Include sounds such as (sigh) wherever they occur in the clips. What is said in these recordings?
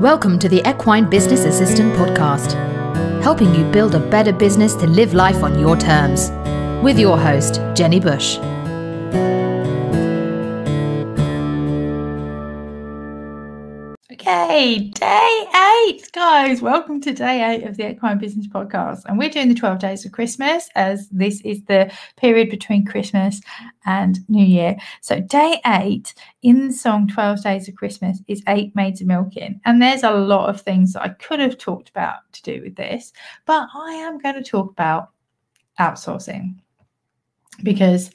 Welcome to the Equine Business Assistant Podcast, helping you build a better business to live life on your terms. With your host, Jenni Bush. Okay, day eight, guys. Welcome to day eight of the Equine Business Podcast. And we're doing the 12 days of Christmas as this is the period between Christmas and New Year. So, day eight in the song 12 Days of Christmas is Eight Maids of Milking. And there's a lot of things that I could have talked about to do with this, but I am going to talk about outsourcing because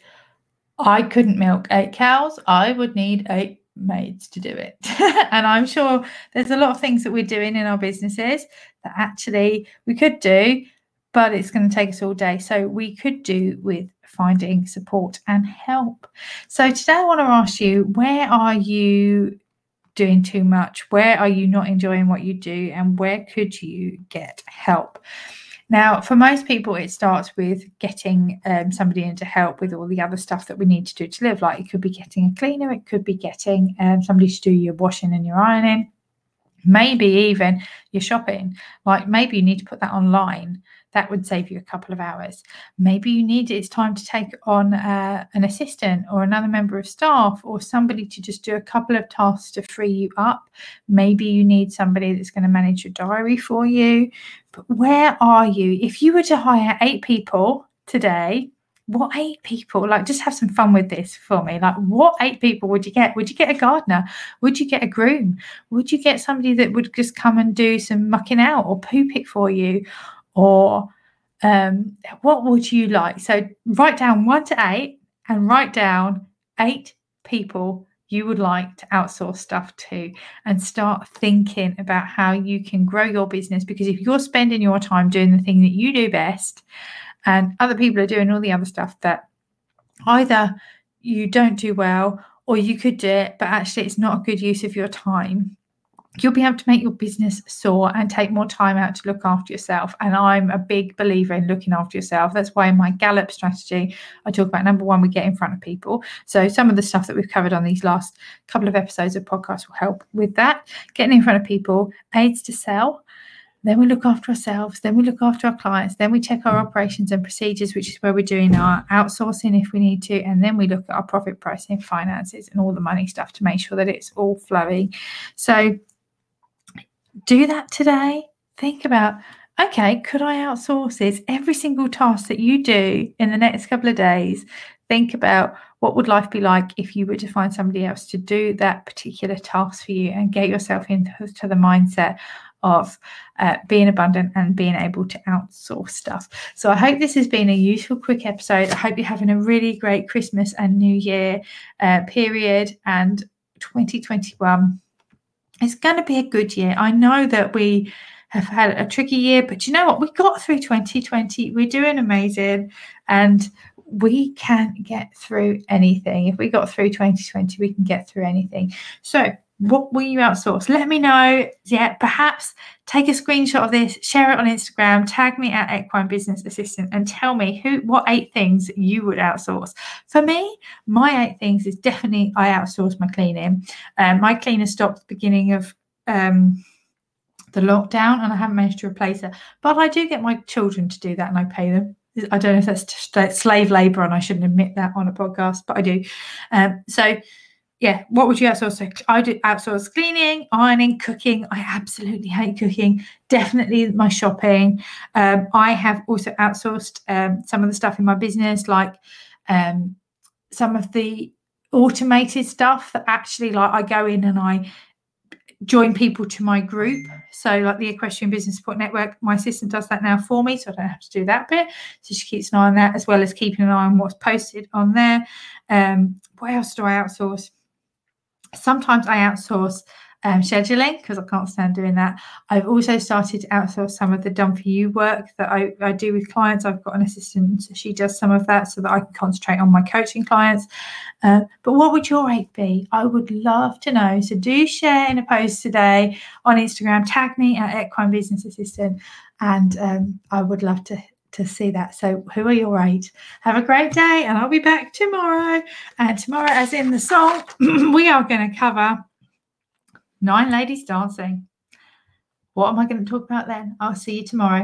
I couldn't milk eight cows. I would need eight maids to do it. (laughs) and I'm sure there's a lot of things that we're doing in our businesses that actually we could do, but it's going to take us all day. So we could do with finding support and help. So today I want to ask you where are you doing too much? Where are you not enjoying what you do? And where could you get help? Now, for most people, it starts with getting um, somebody in to help with all the other stuff that we need to do to live. Like it could be getting a cleaner, it could be getting um, somebody to do your washing and your ironing, maybe even your shopping. Like maybe you need to put that online that would save you a couple of hours. Maybe you need it's time to take on uh, an assistant or another member of staff or somebody to just do a couple of tasks to free you up. Maybe you need somebody that's going to manage your diary for you. But where are you? If you were to hire eight people today, what eight people like just have some fun with this for me like what eight people would you get would you get a gardener would you get a groom would you get somebody that would just come and do some mucking out or poo pick for you or um, what would you like? So write down one to eight and write down eight people you would like to outsource stuff to and start thinking about how you can grow your business because if you're spending your time doing the thing that you do best and other people are doing all the other stuff that either you don't do well or you could do it but actually it's not a good use of your time you'll be able to make your business soar and take more time out to look after yourself. And I'm a big believer in looking after yourself. That's why in my Gallop strategy, I talk about number one, we get in front of people. So some of the stuff that we've covered on these last couple of episodes of podcasts will help with that. Getting in front of people aids to sell. Then we look after ourselves. Then we look after our clients. Then we check our operations and procedures, which is where we're doing our outsourcing if we need to. And then we look at our profit pricing, finances, and all the money stuff to make sure that it's all flowing. So do that today. Think about, okay, could I outsource this? Every single task that you do in the next couple of days, think about what would life be like if you were to find somebody else to do that particular task for you and get yourself into the mindset of uh, being abundant and being able to outsource stuff. So I hope this has been a useful, quick episode. I hope you're having a really great Christmas and New Year uh, period and 2021 it's going to be a good year. I know that we have had a tricky year, but you know what? We got through 2020. We're doing amazing and we can get through anything. If we got through 2020, we can get through anything. So, what will you outsource? Let me know. Yeah, perhaps take a screenshot of this, share it on Instagram, tag me at Equine Business Assistant, and tell me who what eight things you would outsource. For me, my eight things is definitely I outsource my cleaning. Um, my cleaner stopped the beginning of um, the lockdown, and I haven't managed to replace it. But I do get my children to do that, and I pay them. I don't know if that's slave labor, and I shouldn't admit that on a podcast, but I do. Um, so yeah, what would you outsource? I do outsource cleaning, ironing, cooking. I absolutely hate cooking. Definitely my shopping. Um, I have also outsourced um, some of the stuff in my business, like um, some of the automated stuff that actually, like, I go in and I join people to my group. So, like the Equestrian Business Support Network, my assistant does that now for me, so I don't have to do that bit. So she keeps an eye on that, as well as keeping an eye on what's posted on there. Um, what else do I outsource? Sometimes I outsource um, scheduling because I can't stand doing that. I've also started to outsource some of the done for you work that I, I do with clients. I've got an assistant, she does some of that so that I can concentrate on my coaching clients. Uh, but what would your rate be? I would love to know. So do share in a post today on Instagram, tag me at Equine Business Assistant, and um, I would love to to see that. So, who are your eight? Have a great day, and I'll be back tomorrow. And tomorrow, as in the song, (clears throat) we are going to cover Nine Ladies Dancing. What am I going to talk about then? I'll see you tomorrow.